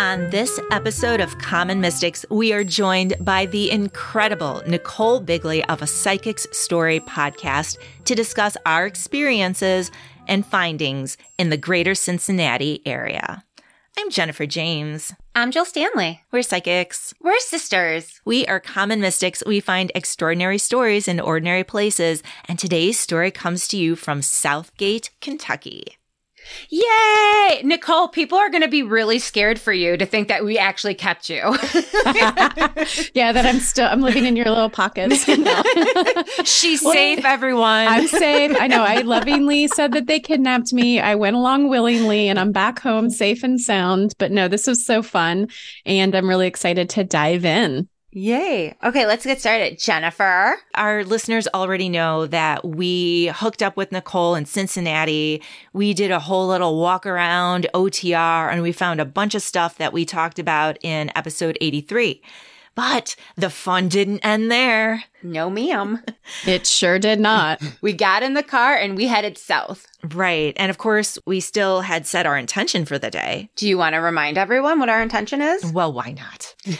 On this episode of Common Mystics, we are joined by the incredible Nichole Bigley of a Psychic's Story podcast to discuss our experiences and findings in the greater Cincinnati area. I'm Jennifer James. I'm Jill Stanley. We're psychics. We're sisters. We are common mystics. We find extraordinary stories in ordinary places. And today's story comes to you from Southgate, Kentucky. Yay! Nichole, people are going to be really scared for you to think that we actually kept you. yeah, that I'm still I'm living in your little pockets. She's well, safe, everyone. I'm safe. I know. I lovingly said that they kidnapped me. I went along willingly and I'm back home safe and sound. But no, this was so fun and I'm really excited to dive in. Yay. Okay, let's get started. Jennifer. Our listeners already know that we hooked up with Nichole in Cincinnati. We did a whole little walk around OTR and we found a bunch of stuff that we talked about in episode 83. But the fun didn't end there. No, ma'am. It sure did not. we got in the car and we headed south. Right. And of course, we still had set our intention for the day. Do you want to remind everyone what our intention is? Well, why not?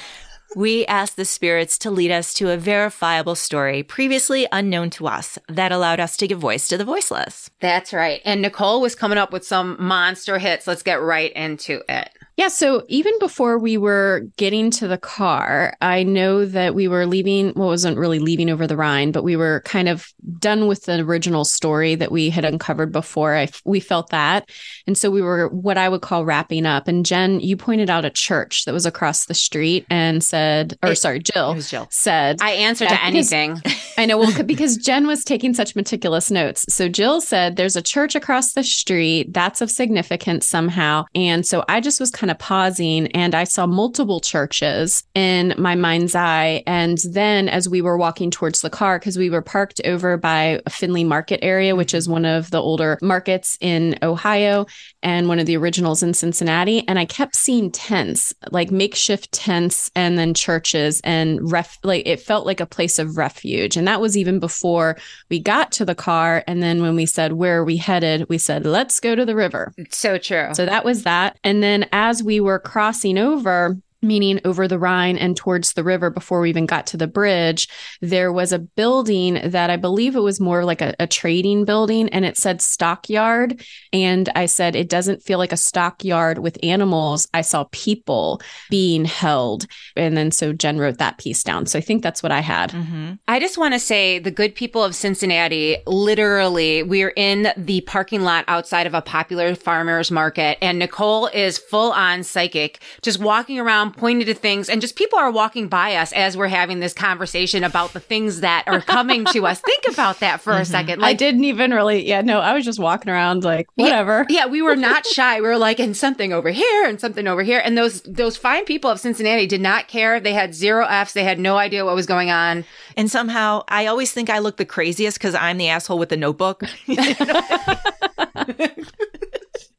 we asked the spirits to lead us to a verifiable story previously unknown to us that allowed us to give voice to the voiceless. That's right. And Nichole was coming up with some monster hits. Let's get right into it. Yeah. So even before we were getting to the car, I know that we were leaving, well, wasn't really leaving over the Rhine, but we were kind of done with the original story that we had uncovered before. I, we felt that. And so we were what I would call wrapping up. And Jen, you pointed out a church that was across the street and said, or it, sorry, Jill, Jill said, I answered to anything. I know. Well, because Jen was taking such meticulous notes. So Jill said, there's a church across the street that's of significance somehow. And so I just was kind kind of pausing and I saw multiple churches in my mind's eye. And then as we were walking towards the car, because we were parked over by a Findlay Market area, which is mm-hmm. one of the older markets in Ohio and one of the originals in Cincinnati. And I kept seeing tents, like makeshift tents and then churches and ref like it felt like a place of refuge. And that was even before we got to the car. And then when we said, where are we headed? We said, let's go to the river. So true. So that was that. And then as as we were crossing over, meaning over the Rhine and towards the river before we even got to the bridge, there was a building that I believe it was more like a, a, trading building and it said stockyard. And I said, it doesn't feel like a stockyard with animals. I saw people being held. And then so Jen wrote that piece down. So I think that's what I had. Mm-hmm. I just want to say the good people of Cincinnati, literally, we're in the parking lot outside of a popular farmer's market and Nichole is full on psychic, just walking around around, pointing to things, and just people are walking by us as we're having this conversation about the things that are coming to us. Think about that for mm-hmm. a second. Like, I didn't even really, yeah, no, I was just walking around like whatever. Yeah, yeah, we were not shy. We were like, and something over here and something over here. And those those fine people of Cincinnati did not care. They had zero Fs. They had no idea what was going on. And somehow, I always think I look the craziest because I'm the asshole with the notebook.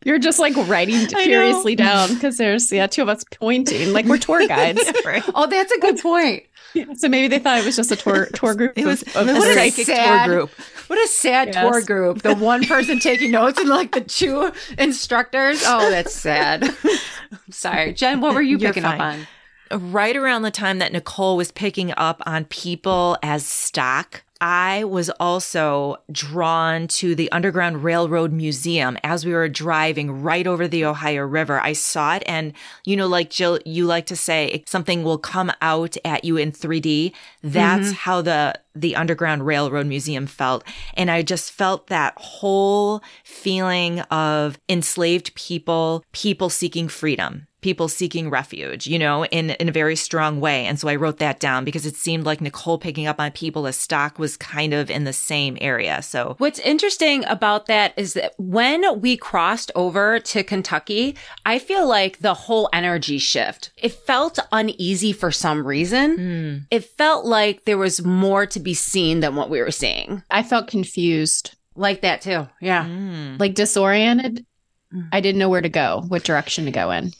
You're just like writing furiously down because there's yeah two of us pointing like we're tour guides. right. Oh, that's a good point. Yeah, so maybe they thought it was just a tour tour group. It was, of, what a sad, tour group. What a sad yes. tour group. The one person taking notes and like the two instructors. Oh, that's sad. Sorry, Jen. What were you picking up on? Right around the time that Nichole was picking up on people as stock I was also drawn to the Underground Railroad Museum as we were driving right over the Ohio River. I saw it and, you know, like Jill, you like to say something will come out at you in 3D. That's mm-hmm. how the, the Underground Railroad Museum felt. And I just felt that whole feeling of enslaved people, people seeking freedom people seeking refuge, you know, in, in a very strong way. And so I wrote that down because it seemed like Nichole picking up on people as stock was kind of in the same area. So what's interesting about that is that when we crossed over to Kentucky, I feel like the whole energy shift, it felt uneasy for some reason. Mm. It felt like there was more to be seen than what we were seeing. I felt confused. Like that too. Yeah. Mm. Like disoriented. Mm. I didn't know where to go, what direction to go in.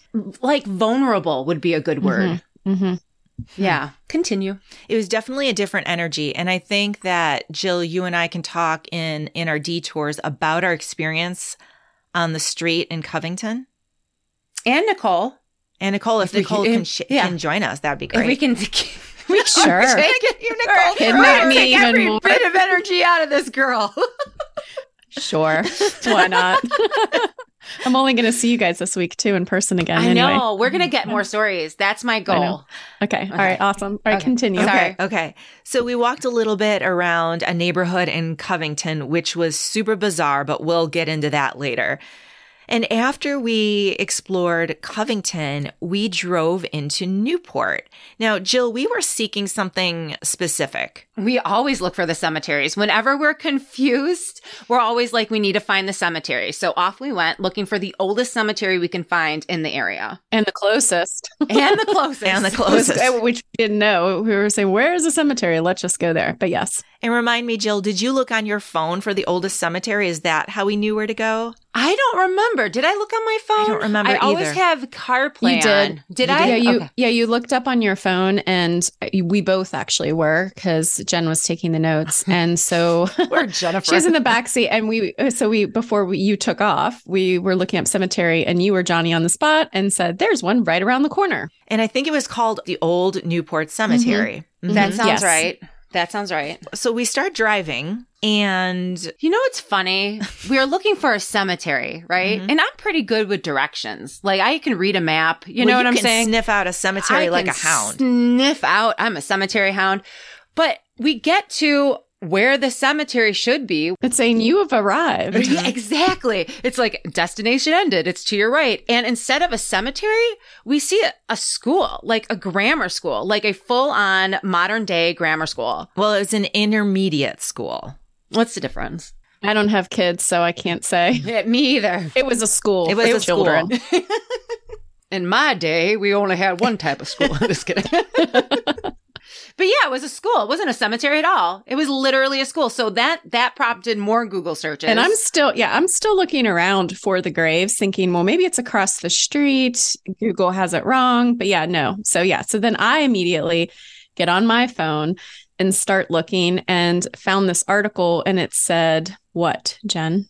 Like vulnerable would be a good word. Mm-hmm. Mm-hmm. Yeah. Continue. It was definitely a different energy. And I think that Jill, you and I can talk in, in our detours about our experience on the street in Covington. And Nichole. And Nichole, if, If Nichole can- can, sh- yeah. can join us, that'd be If great. we can, we Sure. Take you, Nichole. Kidnap me take even every more. bit of energy out of this girl. Sure. Why not? I'm only going to see you guys this week too in person again. I anyway. know. We're gonna get mm-hmm. more stories. That's my goal. Okay. All Okay. right. Awesome. All right. Okay. Continue. Sorry. Okay. Okay. So we walked a little bit around a neighborhood in Covington, which was super bizarre, but we'll get into that later. And after we explored Covington, we drove into Newport. Now, Jill, we were seeking something specific. We always look for the cemeteries. Whenever we're confused, we're always like, we need to find the cemetery. So off we went looking for the oldest cemetery we can find in the area And the closest. and the closest. And the closest. Which we didn't know. We were saying, where is the cemetery? Let's just go there. But yes. And remind me, Jill, did you look on your phone for the oldest cemetery? Is that how we knew where to go? I don't remember. Did I look on my phone? I don't remember I always either. have CarPlay You did. on. Did You I? Yeah, you Okay. yeah, you looked up on your phone and we both actually were because Jen was taking the notes. And so We're Jennifer. she was in the back seat and we so we before we, you took off, we were looking up cemetery and you were Johnny on the spot and said, There's one right around the corner. And I think it was called the Old Newport Cemetery. Mhm. that sounds Yes. right. That sounds right. So we start driving and You know what's funny? We are looking for a cemetery, right? Mhm. And I'm pretty good with directions. Like I can read a map. You know well, what I'm saying? Sniff out a cemetery I like a can hound. Sniff out. I'm a cemetery hound. But we get to where the cemetery should be. It's saying you have arrived. Yeah, exactly. It's like destination ended. It's to your right. And instead of a cemetery, we see a, a school, like a grammar school, like a full on modern day grammar school. Well, it was an intermediate school. What's the difference? I don't have kids, so I can't say. Yeah, me either. It was a school. It was for a school. children. In my day, we only had one type of school. Just kidding. But yeah, it was a school. It wasn't a cemetery at all. It was literally a school. So that that prompted more Google searches. And I'm still, yeah, I'm still looking around for the graves, thinking, well, maybe it's across the street. Google has it wrong. But yeah, no. So yeah. So then I immediately get on my phone and start looking and found this article and it said, what, Jen?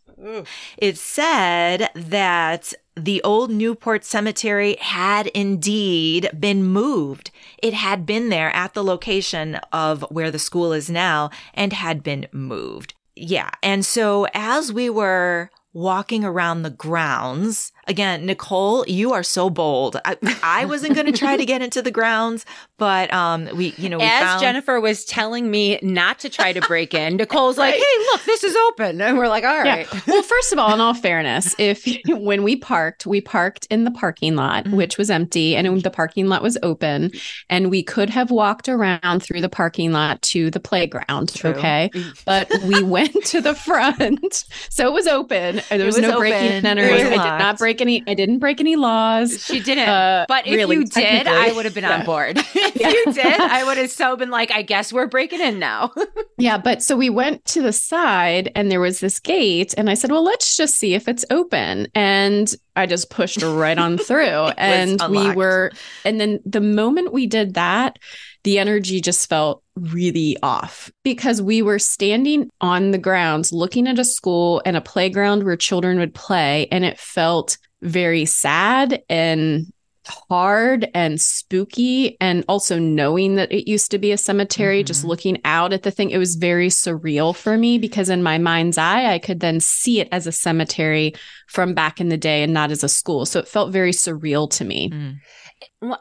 It said that the old Newport Cemetery had indeed been moved. It had been there at the location of where the school is now and had been moved. Yeah. And so as we were walking around the grounds, again, Nichole, you are so bold. I, I wasn't going to try to get into the grounds, but um, we, you know, we As found Jennifer was telling me not to try to break in, Nichole's like, "Hey, look, this is open," and we're like, "All right." Yeah. Well, first of all, in all fairness, if when we parked, we parked in the parking lot, Mhm. which was empty, and the parking lot was open, and we could have walked around through the parking lot to the playground. True. Okay, but we went to the front, so it was open. There was, was no breaking open. and It entering. I did not break any. I didn't break any laws. She didn't. Uh, but if really, you did. I would have been on board. if Yeah. you did, I would have so been like, "I guess we're breaking in now." Yeah, but so we went to the side and there was this gate and I said, "Well, let's just see if it's open." And I just pushed right on through and we were and then the moment we did that, the energy just felt really off because we were standing on the grounds looking at a school and a playground where children would play and it felt very sad and hard and spooky and also knowing that it used to be a cemetery just Mhm. looking out at the thing it was very surreal for me because in my mind's eye I could then see it as a cemetery from back in the day and not as a school so it felt very surreal to me Mm.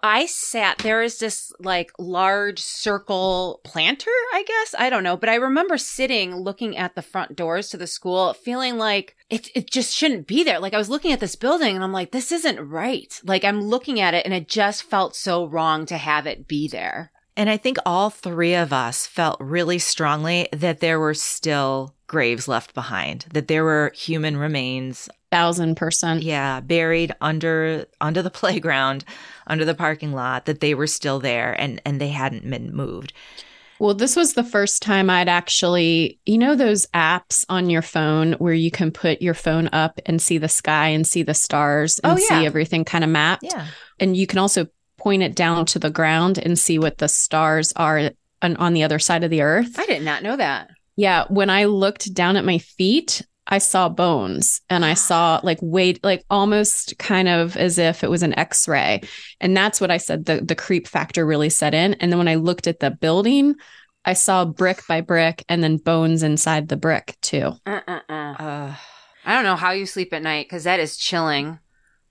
I sat there is this like large circle planter, I guess. I don't know, but I remember sitting looking at the front doors to the school, feeling like it it just shouldn't be there. Like I was looking at this building and I'm like, this isn't right. Like I'm looking at it and it just felt so wrong to have it be there. And I think all three of us felt really strongly that there were still graves left behind, that there were human remains, thousand percent yeah, buried under under the playground, under the parking lot, that they were still there and and they hadn't been moved. Well, this was the first time I'd actually, you know, those apps on your phone where you can put your phone up and see the sky and see the stars and Oh, yeah. see everything kind of mapped. Yeah. And you can also point it down to the ground and see what the stars are on, on the other side of the earth. I did not know that. Yeah. When I looked down at my feet, I saw bones and I saw like weight, like almost kind of as if it was an x-ray. And that's what I said the the creep factor really set in. And then when I looked at the building, I saw brick by brick and then bones inside the brick too. Uh-uh-uh. Uh, I don't know how you sleep at night because that is chilling.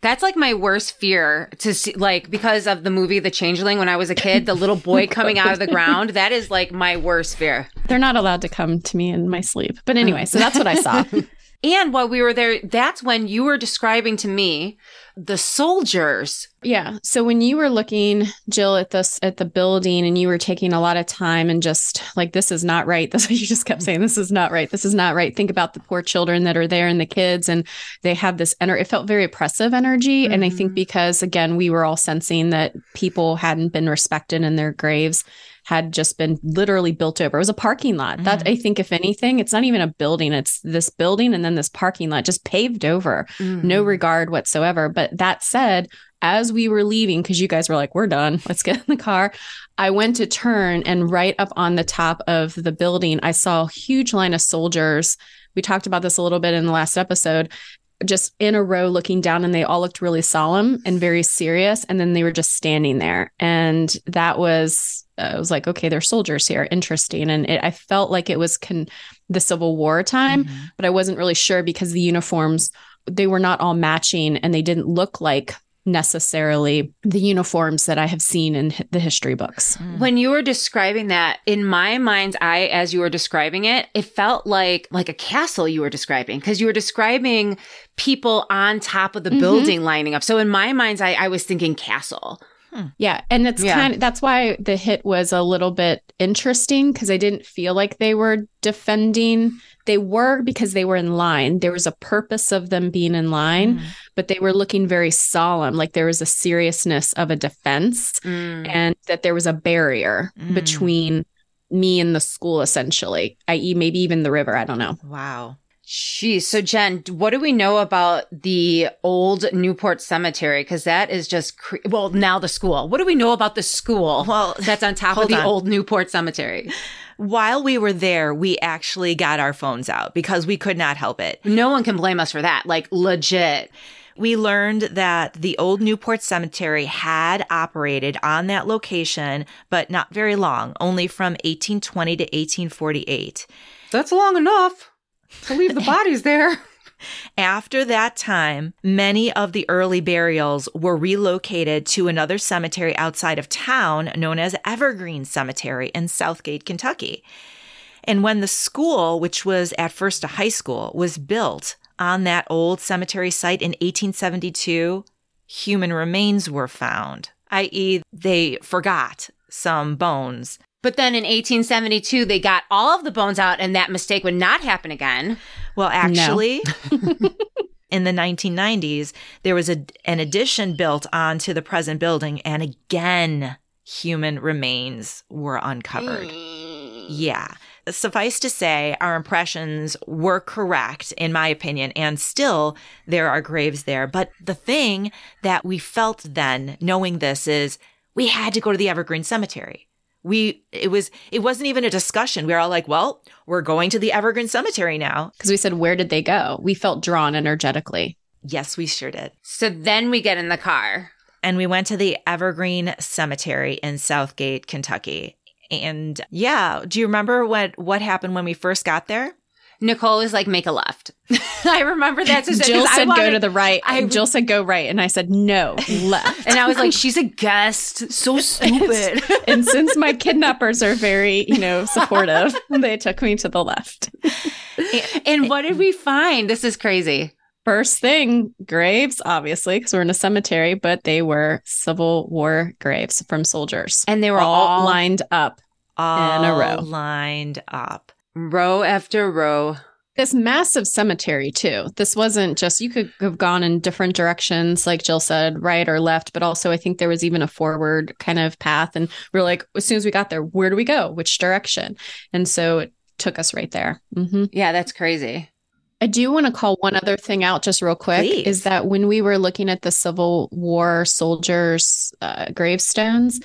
That's like my worst fear to see, like, because of the movie The Changeling when I was a kid, the little boy coming out of the ground. That is like my worst fear. They're not allowed to come to me in my sleep. But anyway, so that's what I saw. And while we were there, that's when you were describing to me the soldiers. Yeah. So when you were looking, Jill, at this at the building and you were taking a lot of time and just like this is not right. That's what you just kept saying. This is not right. This is not right. Think about the poor children that are there and the kids and they have this energy. It felt very oppressive energy. Mm-hmm. And I think because again, we were all sensing that people hadn't been respected in their graves had just been literally built over. It was a parking lot. Mm-hmm. That I think, if anything, it's not even a building. It's this building and then this parking lot just paved over, mm-hmm. no regard whatsoever. But that said, as we were leaving, because you guys were like, we're done, let's get in the car. I went to turn and right up on the top of the building, I saw a huge line of soldiers. We talked about this a little bit in the last episode just in a row looking down and they all looked really solemn and very serious and then they were just standing there and that was I was like okay they're soldiers here interesting and it, I felt like it was con- the Civil War time mm-hmm. but I wasn't really sure because the uniforms they were not all matching and they didn't look like necessarily the uniforms that I have seen in the history books. Mm. When you were describing that, in my mind's eye, as you were describing it, it felt like like a castle you were describing because you were describing people on top of the mm-hmm. building lining up. So in my mind's eye, I was thinking castle. Hmm. Yeah. And that's yeah. kind of that's why the hit was a little bit interesting because I didn't feel like they were defending. They were because they were in line. There was a purpose of them being in line, mm. but they were looking very solemn, like there was a seriousness of a defense mm. and that there was a barrier mm. between me and the school, essentially, i.e., maybe even the river. I don't know. Wow. Jeez. So, Jen, what do we know about the old Newport Cemetery? Because that is just, cre- well, now the school. What do we know about the school? Well, that's on top of the on. old Newport Cemetery. While we were there, we actually got our phones out because we could not help it. No one can blame us for that. Like, legit. We learned that the old Newport Cemetery had operated on that location, but not very long, only from 1820 to 1848. That's long enough to leave the bodies there. After that time, many of the early burials were relocated to another cemetery outside of town known as Evergreen Cemetery in Southgate, Kentucky. And when the school, which was at first a high school, was built on that old cemetery site in 1872, human remains were found, i.e., they forgot some bones but then in 1872, they got all of the bones out, and that mistake would not happen again. Well, actually, no. in the 1990s, there was a, an addition built onto the present building, and again, human remains were uncovered. Mm. Yeah. Suffice to say, our impressions were correct, in my opinion, and still there are graves there. But the thing that we felt then, knowing this, is we had to go to the Evergreen Cemetery we it was it wasn't even a discussion. We were all like well we're going to the evergreen cemetery now. Because we said where did they go? We felt drawn energetically. Yes we sure did. So then we get in the car. And we went to the evergreen cemetery in southgate kentucky. And yeah do you remember what what happened when we first got there Nichole is like, make a left. I remember that. To Jill said wanted, go to the right. I, Jill said go right. And I said, no, left. and I was like, she's a guest. So stupid. and since my kidnappers are very, you know, supportive, they took me to the left. and, and what did we find? This is crazy. First thing, graves, obviously, because we're in a cemetery, but they were Civil War graves from soldiers. And they were all, all lined up all in a row. Lined up row after row. This massive cemetery, too. This wasn't just, you could have gone in different directions, like Jill said, right or left, but also I think there was even a forward kind of path. And we are like, as soon as we got there, where do we go? Which direction? And so it took us right there. Mm-hmm. Yeah, that's crazy. I do want to call one other thing out just real quick Please. is that when we were looking at the Civil War soldiers' uh, gravestones,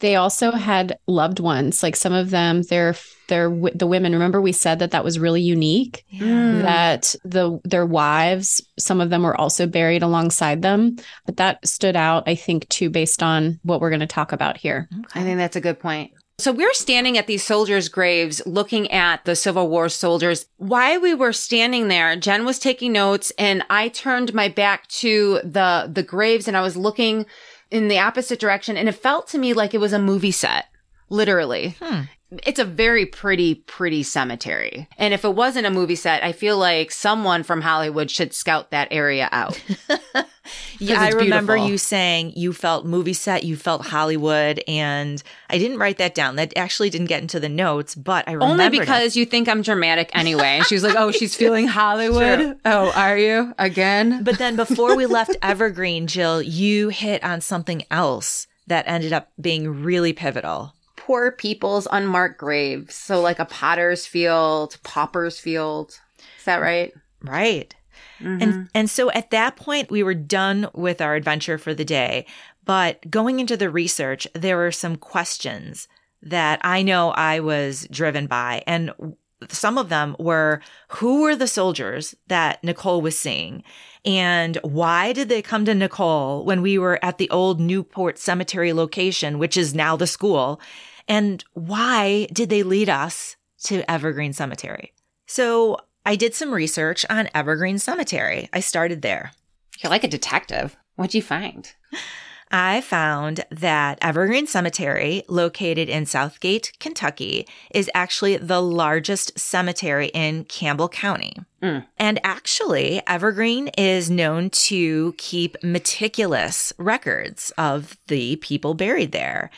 They also had loved ones. Like some of them, their their the women. Remember, we said that that was really unique. Mm. That the their wives, some of them were also buried alongside them. But that stood out, I think, too, based on what we're going to talk about here. I think that's a good point. So we're standing at these soldiers' graves looking at the Civil War soldiers. While we were standing there, Jen was taking notes and I turned my back to the, the graves and I was looking in the opposite direction and it felt to me like it was a movie set. Literally. Hmm. It's a very pretty, pretty cemetery. And if it wasn't a movie set, I feel like someone from Hollywood should scout that area out. Yeah, I remember beautiful. you saying you felt movie set, you felt Hollywood, and I didn't write that down. That actually didn't get into the notes, but I remember Only because you think I'm dramatic anyway. And she was like, oh, she's feeling Hollywood. Oh, are you again? But then before we left Evergreen, Jill, you hit on something else that ended up being really pivotal. Poor people's unmarked graves. So like a potter's field, pauper's field. Is that right? Right. And mm-hmm. and so at that point we were done with our adventure for the day. But going into the research, there were some questions that I know I was driven by and some of them were who were the soldiers that Nichole was seeing and why did they come to Nichole when we were at the old Newport Cemetery location, which is now the school? And why did they lead us to Evergreen Cemetery? So I did some research on Evergreen Cemetery. I started there. You're like a detective. What'd you find? I found that Evergreen Cemetery, located in Southgate, Kentucky, is actually the largest cemetery in Campbell County. Mm. And actually, Evergreen is known to keep meticulous records of the people buried there.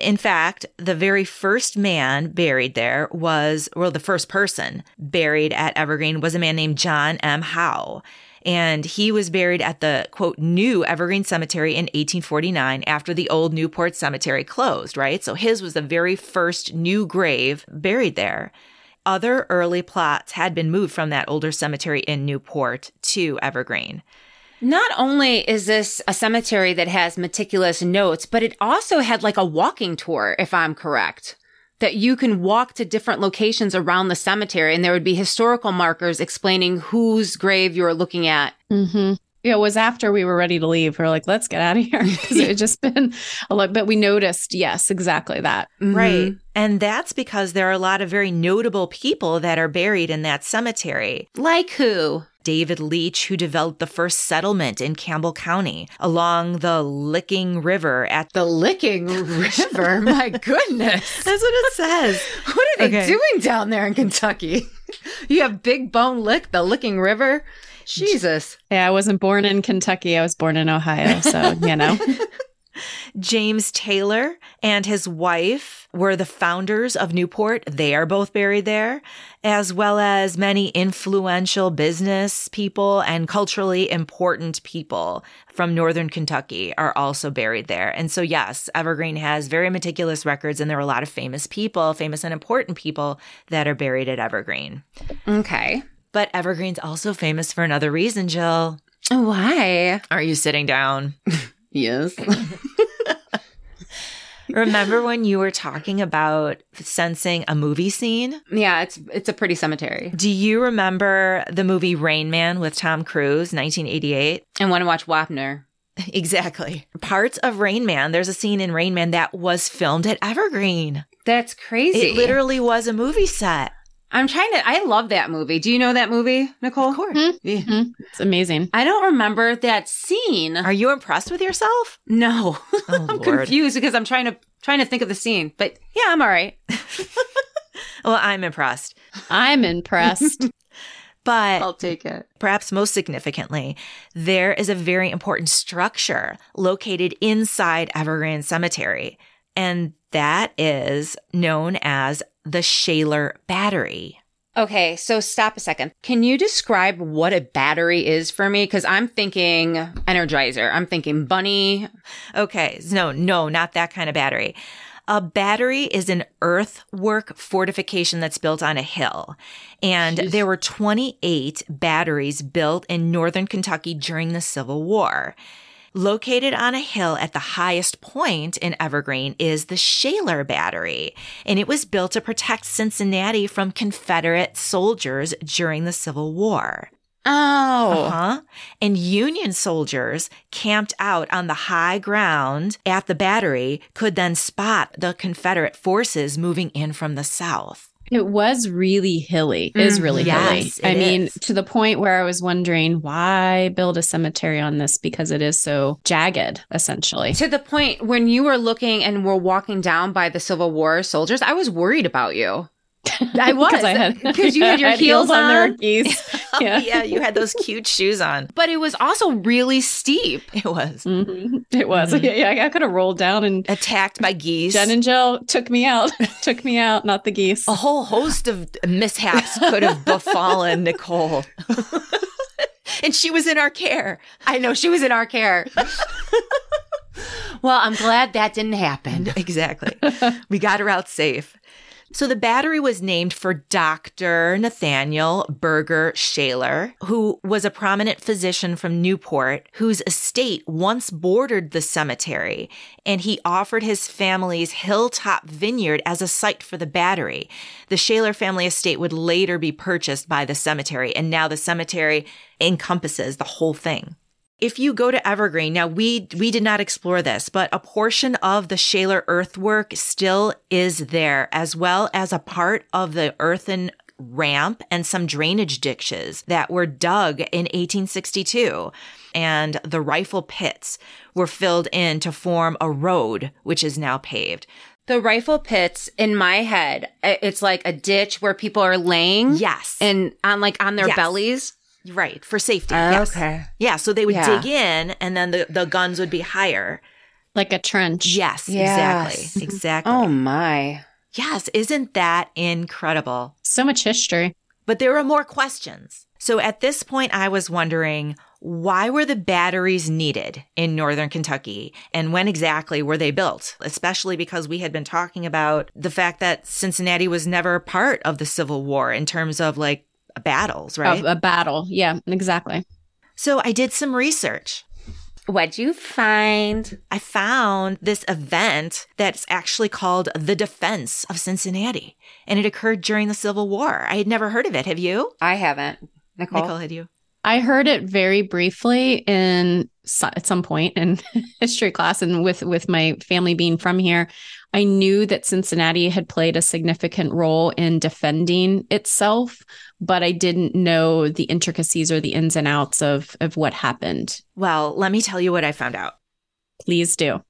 In fact, the very first man buried there was, well, the first person buried at Evergreen was a man named John M. Howe. And he was buried at the quote, new Evergreen Cemetery in 1849 after the old Newport Cemetery closed, right? So his was the very first new grave buried there. Other early plots had been moved from that older cemetery in Newport to Evergreen. Not only is this a cemetery that has meticulous notes, but it also had like a walking tour, if I'm correct. That you can walk to different locations around the cemetery and there would be historical markers explaining whose grave you're looking at. Mm-hmm. Yeah, it was after we were ready to leave. We are like, let's get out of here because it had just been a lot. But we noticed, yes, exactly that. Right. And that's because there are a lot of very notable people that are buried in that cemetery. Like who? David Leach, who developed the first settlement in Campbell County along the Licking River at The Licking River. My goodness. That's what it says. What are they Okay. doing down there in Kentucky? You have Big Bone Lick, the Licking River. Jesus. Yeah, I wasn't born in Kentucky. I was born in Ohio. So, you know. James Taylor and his wife were the founders of Newport. They are both buried there, as well as many influential business people and culturally important people from Northern Kentucky are also buried there. And so, yes, Evergreen has very meticulous records, and there are a lot of famous people, famous and important people that are buried at Evergreen. Okay. But Evergreen's also famous for another reason, Jill. Why? Are you sitting down? Yes. Remember when you were talking about sensing a movie scene? yeah, it's it's a pretty cemetery. Do you remember the movie Rain Man with Tom Cruise, 1988? And want to watch Wapner. Exactly. Parts of Rain Man, there's a scene in Rain Man that was filmed at Evergreen. That's crazy. It literally was a movie set. I'm trying to. I love that movie. Do you know that movie, Nichole? Of course. Yeah. Mhm. It's amazing. I don't remember that scene. Are you impressed with yourself? no, Oh, I'm Lord. confused because I'm trying to trying to think of the scene. But yeah, I'm all right. Well, I'm impressed. I'm impressed. But I'll take it. Perhaps most significantly, there is a very important structure located inside Evergreen Cemetery, and that is known as the Shaler Battery. Okay, so stop a second. Can you describe what a battery is for me? Because I'm thinking Energizer. I'm thinking Bunny. Okay, no, no, not that kind of battery. A battery is an earthwork fortification that's built on a hill. And there were 28 batteries built in northern Kentucky during the Civil War. Located on a hill at the highest point in Evergreen is the Shaler Battery, and it was built to protect Cincinnati from Confederate soldiers during the Civil War. Oh. Uh-huh. And Union soldiers camped out on the high ground at the battery could then spot the Confederate forces moving in from the south. It was really hilly. Is Mm, really yes, hilly. I mean, is. to the point where I was wondering why build a cemetery on this because it is so jagged, essentially. To the point when you were looking and were walking down by the Civil War soldiers, I was worried about you. I was because had you had your I heels, on. their geese. Yeah. Yeah. yeah, you had those cute shoes on. but it was also really steep. It was Mhm. It was. Mhm. Yeah, yeah, I could have rolled down and attacked by geese. Jen and Jill took me out. took me out, not the geese. a whole host of mishaps could have befallen Nichole. and she was in our care. I know she was in our care. well, I'm glad that didn't happen. Exactly. we got her out safe. So the battery was named for Dr. Nathaniel Burger Shaler, who was a prominent physician from Newport whose estate once bordered the cemetery, and he offered his family's hilltop vineyard as a site for the battery. The Shaler family estate would later be purchased by the cemetery, and now the cemetery encompasses the whole thing. If you go to Evergreen, now we we did not explore this, but a portion of the Shaler earthwork still is there, as well as a part of the earthen ramp and some drainage ditches that were dug in 1862. And the rifle pits were filled in to form a road, which is now paved. The rifle pits in my head, it's like a ditch where people are laying Yes. and on like on their Yes. bellies. Right. For safety. Oh, yes. Okay. Yeah. So they would Yeah. dig in and then the, the guns would be higher. like a trench. Yes, Yes. exactly. Mm-hmm. Exactly. Oh my. Yes, isn't that incredible? So much history. But there are more questions. So at this point, I was wondering why were the batteries needed in Northern Kentucky and when exactly were they built? Especially because we had been talking about the fact that Cincinnati was never part of the Civil War in terms of like battles, right? A, a battle. Yeah, exactly. so I did some research. What'd you find? I found this event that's actually called the Defense of Cincinnati, and it occurred during the Civil War. I had never heard of it. Have you? I haven't. Nichole. Nichole, had you? I heard it very briefly in at some point in history class, and with with my family being from here, I knew that Cincinnati had played a significant role in defending itself, but I didn't know the intricacies or the ins and outs of of what happened. Well, let me tell you what I found out. Please do.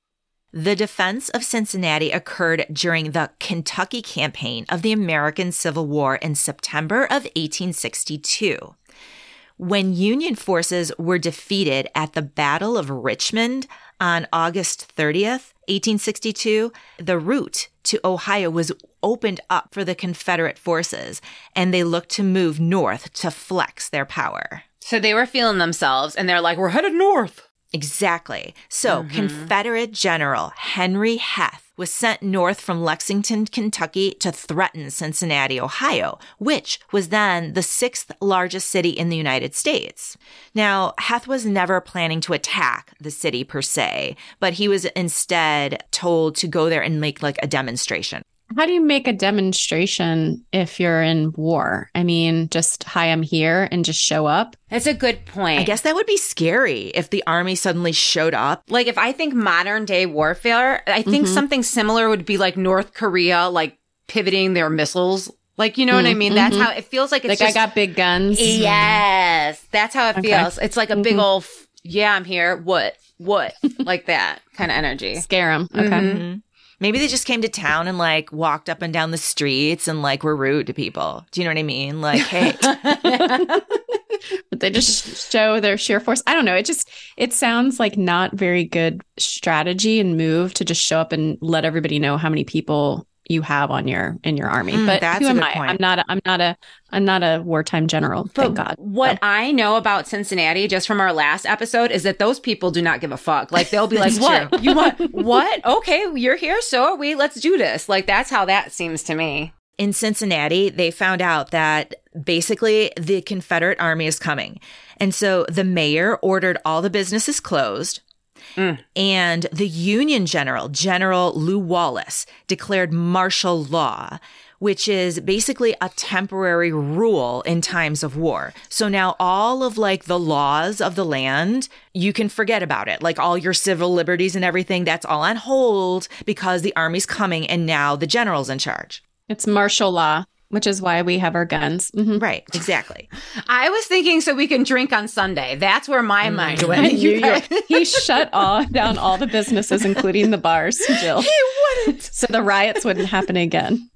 The defense of Cincinnati occurred during the Kentucky campaign of the American Civil War in September of 1862. When Union forces were defeated at the Battle of Richmond on August 30th, 1862, the route to Ohio was opened up for the Confederate forces, and they looked to move north to flex their power. So they were feeling themselves and they're like, we're headed north. Exactly. So, Mhm. Confederate General Henry Heth was sent north from Lexington, Kentucky to threaten Cincinnati, Ohio, which was then the sixth largest city in the United States. Now, Heth was never planning to attack the city per se, but he was instead told to go there and make like a demonstration. How do you make a demonstration if you're in war? I mean, just hi, I'm here and just show up. That's a good point. I guess that would be scary if the army suddenly showed up. like if I think modern day warfare, I think Mhm. something similar would be like North Korea, like pivoting their missiles. Like, you know what I mean? That's mhm. how it feels like it's like just, I got big guns. Yes, that's how it Okay. feels. It's like a big Mhm. old, f- yeah, I'm here. What? What? like that kind of energy. Scare them. Okay. Maybe they just came to town and like walked up and down the streets and like were rude to people. Do you know what I mean? Like, hey, but they just show their sheer force. I don't know. It just it sounds like not very good strategy and move to just show up and let everybody know how many people you have on your in your army. Mm, but that's who a am good I? point. I'm not. A, I'm not a. I'm not a wartime general. Thank God. What So- I know about Cincinnati, just from our last episode, is that those people do not give a fuck. Like they'll be like, "What true. you want? What? Okay, you're here, so are we. Let's do this." Like that's how that seems to me. in Cincinnati, they found out that basically the Confederate army is coming. And so the mayor ordered all the businesses closed. Mm. And the Union general, General Lew Wallace, declared martial law, which is basically a temporary rule in times of war. So now all of like the laws of the land, you can forget about it. Like all your civil liberties and everything, that's all on hold because the army's coming and now the general's in charge. It's martial law, which is why we have our guns. Mhm. Right, exactly. I was thinking so we can drink on Sunday. That's where my mind went. And you- You guys- he shut all down all the businesses, including the bars, Jill. He wouldn't. So the riots wouldn't happen again.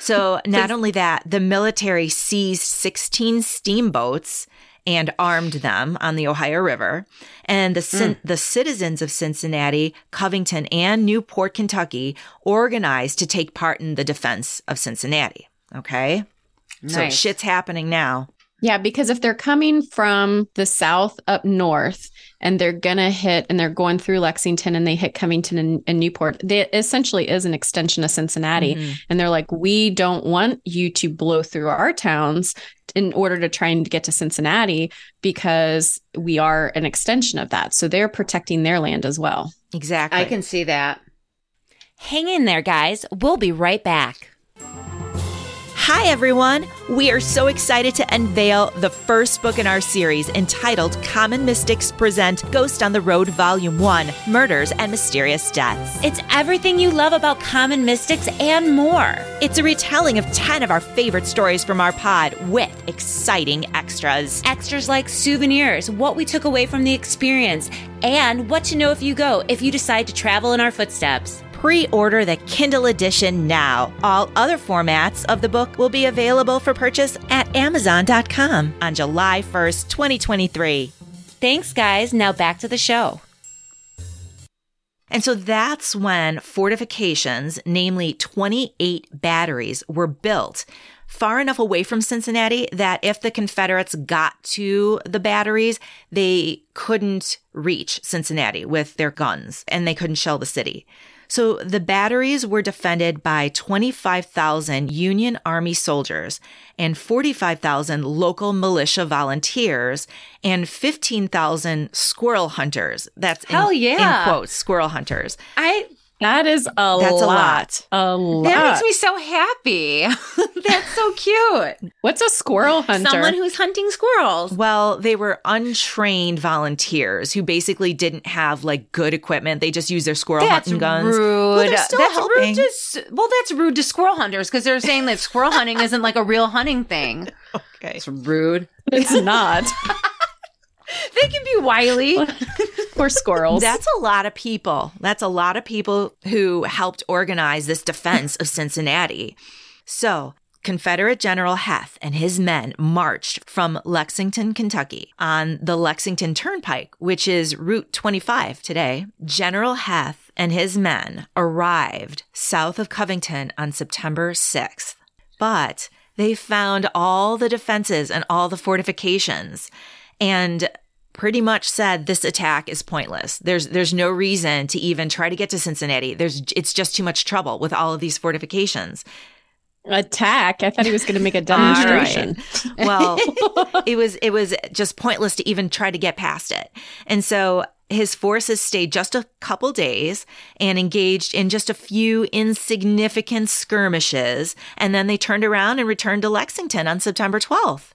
So not only that, the military seized 16 steamboats and armed them on the Ohio River. And the cin- hmm. the citizens of Cincinnati, Covington, and Newport, Kentucky organized to take part in the defense of Cincinnati. Okay? So shit's happening now. Yeah, because if they're coming from the south up north and they're going to hit and they're going through Lexington and they hit Covington and, and Newport, they essentially is an extension of Cincinnati. Mhm. And they're like, we don't want you to blow through our towns in order to try and get to Cincinnati because we are an extension of that. So they're protecting their land as well. Exactly. I can see that. Hang in there, guys. We'll be right back. Hi, everyone. We are so excited to unveil the first book in our series entitled Common Mystics Present Ghost on the Road, Volume 1 Murders and Mysterious Deaths. It's everything you love about common mystics and more. It's a retelling of 10 of our favorite stories from our pod with exciting extras. Extras like souvenirs, what we took away from the experience, and what to know if you go if you decide to travel in our footsteps. Pre order the Kindle edition now. All other formats of the book will be available for purchase at Amazon.com on July 1st, 2023. Thanks, guys. Now back to the show. And so that's when fortifications, namely 28 batteries, were built far enough away from Cincinnati that if the Confederates got to the batteries, they couldn't reach Cincinnati with their guns and they couldn't shell the city. So the batteries were defended by 25,000 Union Army soldiers and 45,000 local militia volunteers and 15,000 squirrel hunters. That's in- Hell yeah. in quotes, squirrel hunters. I That is a That's a lot. A lot. that makes me so happy. That's so cute. What's a squirrel hunter? Someone who's hunting squirrels. Well, they were untrained volunteers who basically didn't have like good equipment. They just used their squirrel That's hunting guns. rude. Well, they're still that's helping. rude to well, that's rude to squirrel hunters because they're saying that squirrel hunting isn't like a real hunting thing. Okay. It's rude. it's not. They can be wily. Or squirrels. That's a lot of people. That's a lot of people who helped organize this defense of Cincinnati. So, Confederate General Heth and his men marched from Lexington, Kentucky on the Lexington Turnpike, which is Route 25 today. General Heth and his men arrived south of Covington on September 6th. But they found all the defenses and all the fortifications and pretty much said this attack is pointless. There's there's no reason to even try to get to Cincinnati. There's it's just too much trouble with all of these fortifications. attack. I thought he was going to make a demonstration. Well, it was it was just pointless to even try to get past it. And so his forces stayed just a couple days and engaged in just a few insignificant skirmishes and then they turned around and returned to Lexington on September 12th.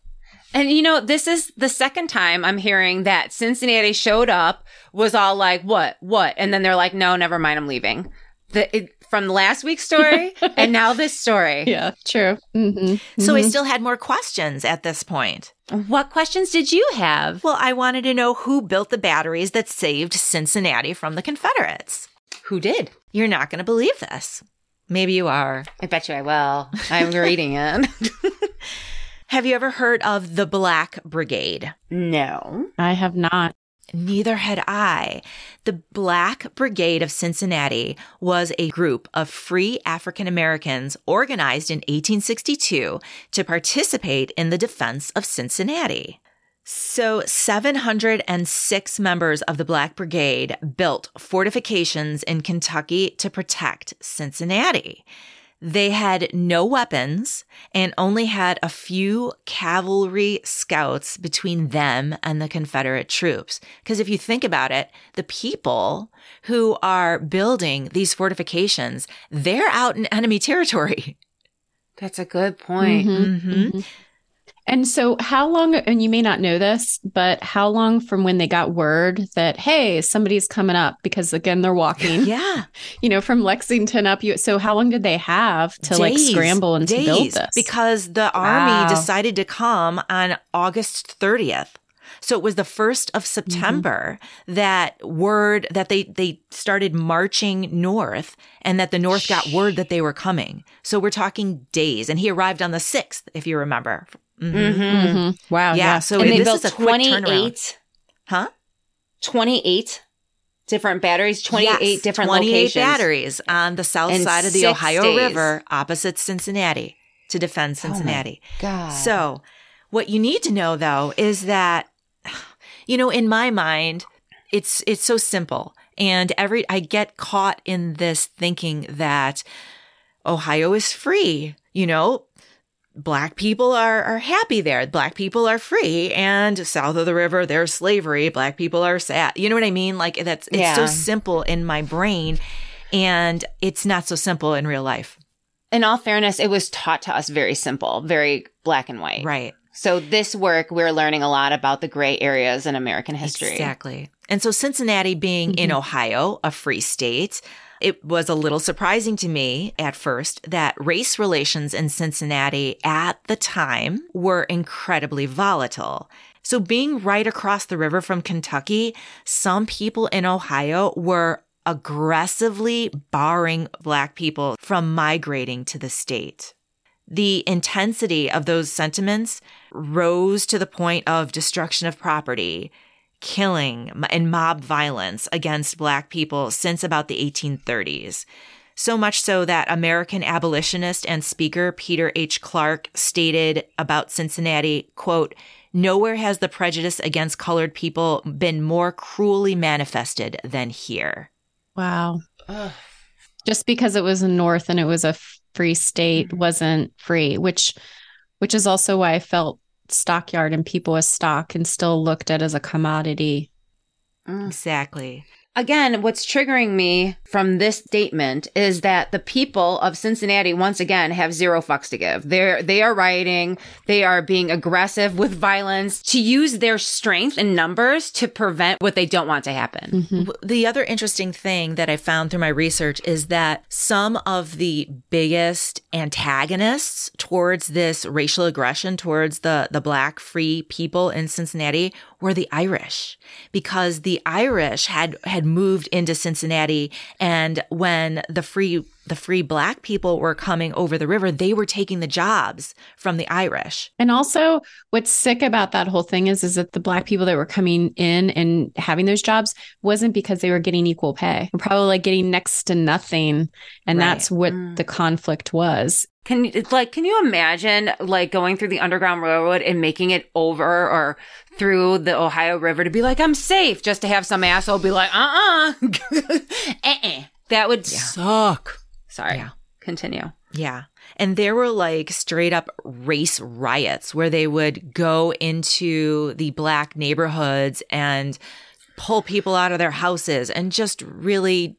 And you know, this is the second time I'm hearing that Cincinnati showed up, was all like, "What? What?" And then they're like, "No, never mind, I'm leaving." The, it, from last week's story and now this story. Yeah, true. hmm So I still had more questions at this point. What questions did you have? Well, I wanted to know who built the batteries that saved Cincinnati from the Confederates. Who did? You're not going to believe this. Maybe you are. I bet you I will. I'm reading it. Have you ever heard of the Black Brigade? no. I have not. Neither had I. The Black Brigade of Cincinnati was a group of free African Americans organized in 1862 to participate in the defense of Cincinnati. So 706 members of the Black Brigade built fortifications in Kentucky to protect Cincinnati. They had no weapons and only had a few cavalry scouts between them and the Confederate troops. Because if you think about it, the people who are building these fortifications, they're out in enemy territory. That's a good point. Mhm, Mhm. And so, how long, and you may not know this, but how long from when they got word that, hey, somebody's coming up? Because again, they're walking, Yeah. you know, from Lexington up. You, so, how long did they have to like scramble and to build this? Because the Wow. army decided to come on August 30th. So it was the 1st of mm-hmm. September that word that they, they started marching north and that the North got word that they were coming. So we're talking days. And he arrived on the 6th, if you remember. Mhm. Mm-hmm. Mhm. Wow. Yeah. Yeah. So and they this built is a quick turnaround. 28, Huh? 28 different batteries, 28 Yes, different 28 locations. batteries on the south In side of the Ohio days. River opposite Cincinnati to defend Oh Cincinnati. God. So, what you need to know though is that you know, in my mind, it's it's so simple. And every I get caught in this thinking that Ohio is free, you know, black people are are happy there. Black people are free and south of the river there's slavery, black people are sad. You know what I mean? Like that's it's Yeah. so simple in my brain and it's not so simple in real life. in all fairness, it was taught to us very simple, very black and white. Right. So this work, we're learning a lot about the gray areas in American history. Exactly. And so Cincinnati being in mm-hmm. Ohio, a free state, it was a little surprising to me at first that race relations in Cincinnati at the time were incredibly volatile. So being right across the river from Kentucky, some people in Ohio were aggressively barring black people from migrating to the state. The intensity of those sentiments rose to the point of destruction of property, killing, and mob violence against Black people since about the 1830s. So much so that American abolitionist and speaker Peter H. Clark stated about Cincinnati, quote, Nowhere has the prejudice against colored people been more cruelly manifested than here. Wow. Just because it was a North and it was a free state Mm-hmm. wasn't free, which which is also why I felt stockyard and people as stock and still looked at as a commodity. Mm. Exactly. Again, what's triggering me from this statement is that the people of Cincinnati once again have zero fucks to give. They're they are rioting, they are being aggressive with violence to use their strength and numbers to prevent what they don't want to happen. Mm-hmm. W- The other interesting thing that I found through my research is that some of the biggest antagonists towards this racial aggression towards the, the black free people in Cincinnati were the Irish because the Irish had, had moved into Cincinnati. And when the free, the free black people were coming over the river, they were taking the jobs from the Irish. And also what's sick about that whole thing is is that the black people that were coming in and having those jobs wasn't because they were getting equal pay. They're probably like getting next to nothing. And Right. that's what Mm. the conflict was. Can it's like can you imagine like going through the underground railroad and making it over or through the Ohio River to be like I'm safe just to have some asshole be like uh-uh. uh-uh. That would suck. Sorry. Yeah. Continue. Yeah. And there were like straight up race riots where they would go into the black neighborhoods and pull people out of their houses and just really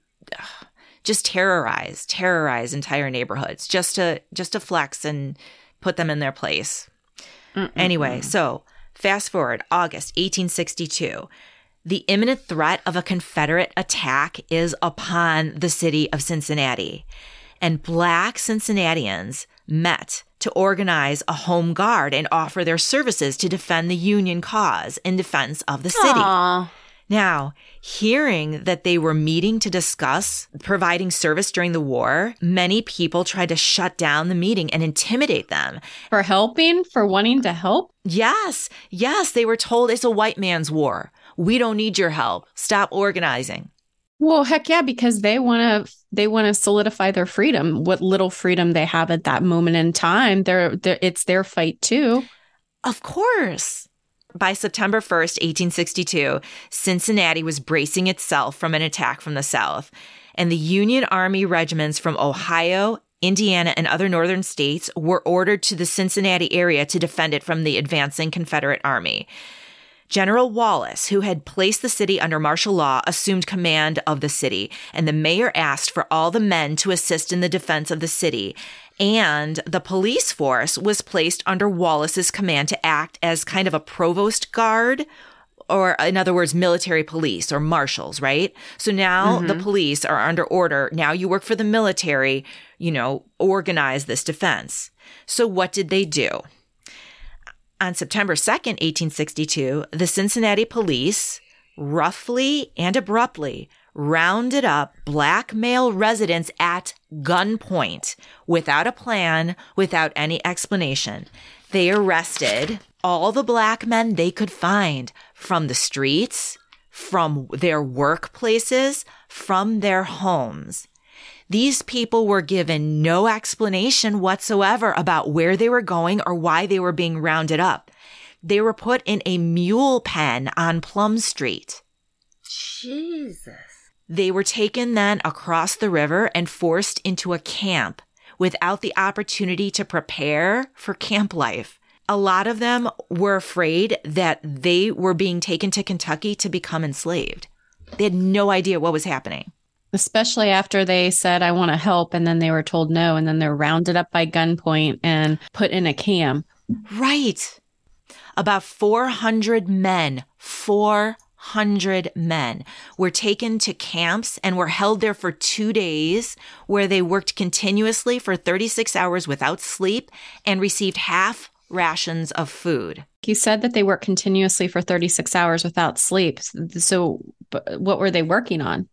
just terrorize, terrorize entire neighborhoods just to just to flex and put them in their place. Anyway, so fast forward August 1862. The imminent threat of a Confederate attack is upon the city of Cincinnati. And black Cincinnatians met to organize a home guard and offer their services to defend the Union cause in defense of the city. Aw. Now, hearing that they were meeting to discuss providing service during the war, many people tried to shut down the meeting and intimidate them. For helping, for wanting to help. Yes, yes, they were told it's a white man's war. We don't need your help. Stop organizing. Well, heck yeah, because they want to they want to solidify their freedom, what little freedom they have at that moment in time. They're, they're it's their fight too. Of course. By September 1st, 1862, Cincinnati was bracing itself from an attack from the South, and the Union Army regiments from Ohio, Indiana, and other northern states were ordered to the Cincinnati area to defend it from the advancing Confederate Army. General Wallace, who had placed the city under martial law, assumed command of the city, and the mayor asked for all the men to assist in the defense of the city. And the police force was placed under Wallace's command to act as kind of a provost guard or in other words, military police or marshals, right? So now mm-hmm. the police are under order. Now you work for the military, you know, organize this defense. So what did they do? On September 2nd, 1862, the Cincinnati police roughly and abruptly rounded up black male residents at gunpoint without a plan, without any explanation. They arrested all the black men they could find from the streets, from their workplaces, from their homes. These people were given no explanation whatsoever about where they were going or why they were being rounded up. They were put in a mule pen on Plum Street. Jesus. They were taken then across the river and forced into a camp without the opportunity to prepare for camp life. A lot of them were afraid that they were being taken to Kentucky to become enslaved. They had no idea what was happening. Especially after they said, I want to help. And then they were told no. And then they're rounded up by gunpoint and put in a camp. Right. About 400 men, 400 men were taken to camps and were held there for two days where they worked continuously for 36 hours without sleep and received half rations of food. You said that they worked continuously for 36 hours without sleep. So, but what were they working on?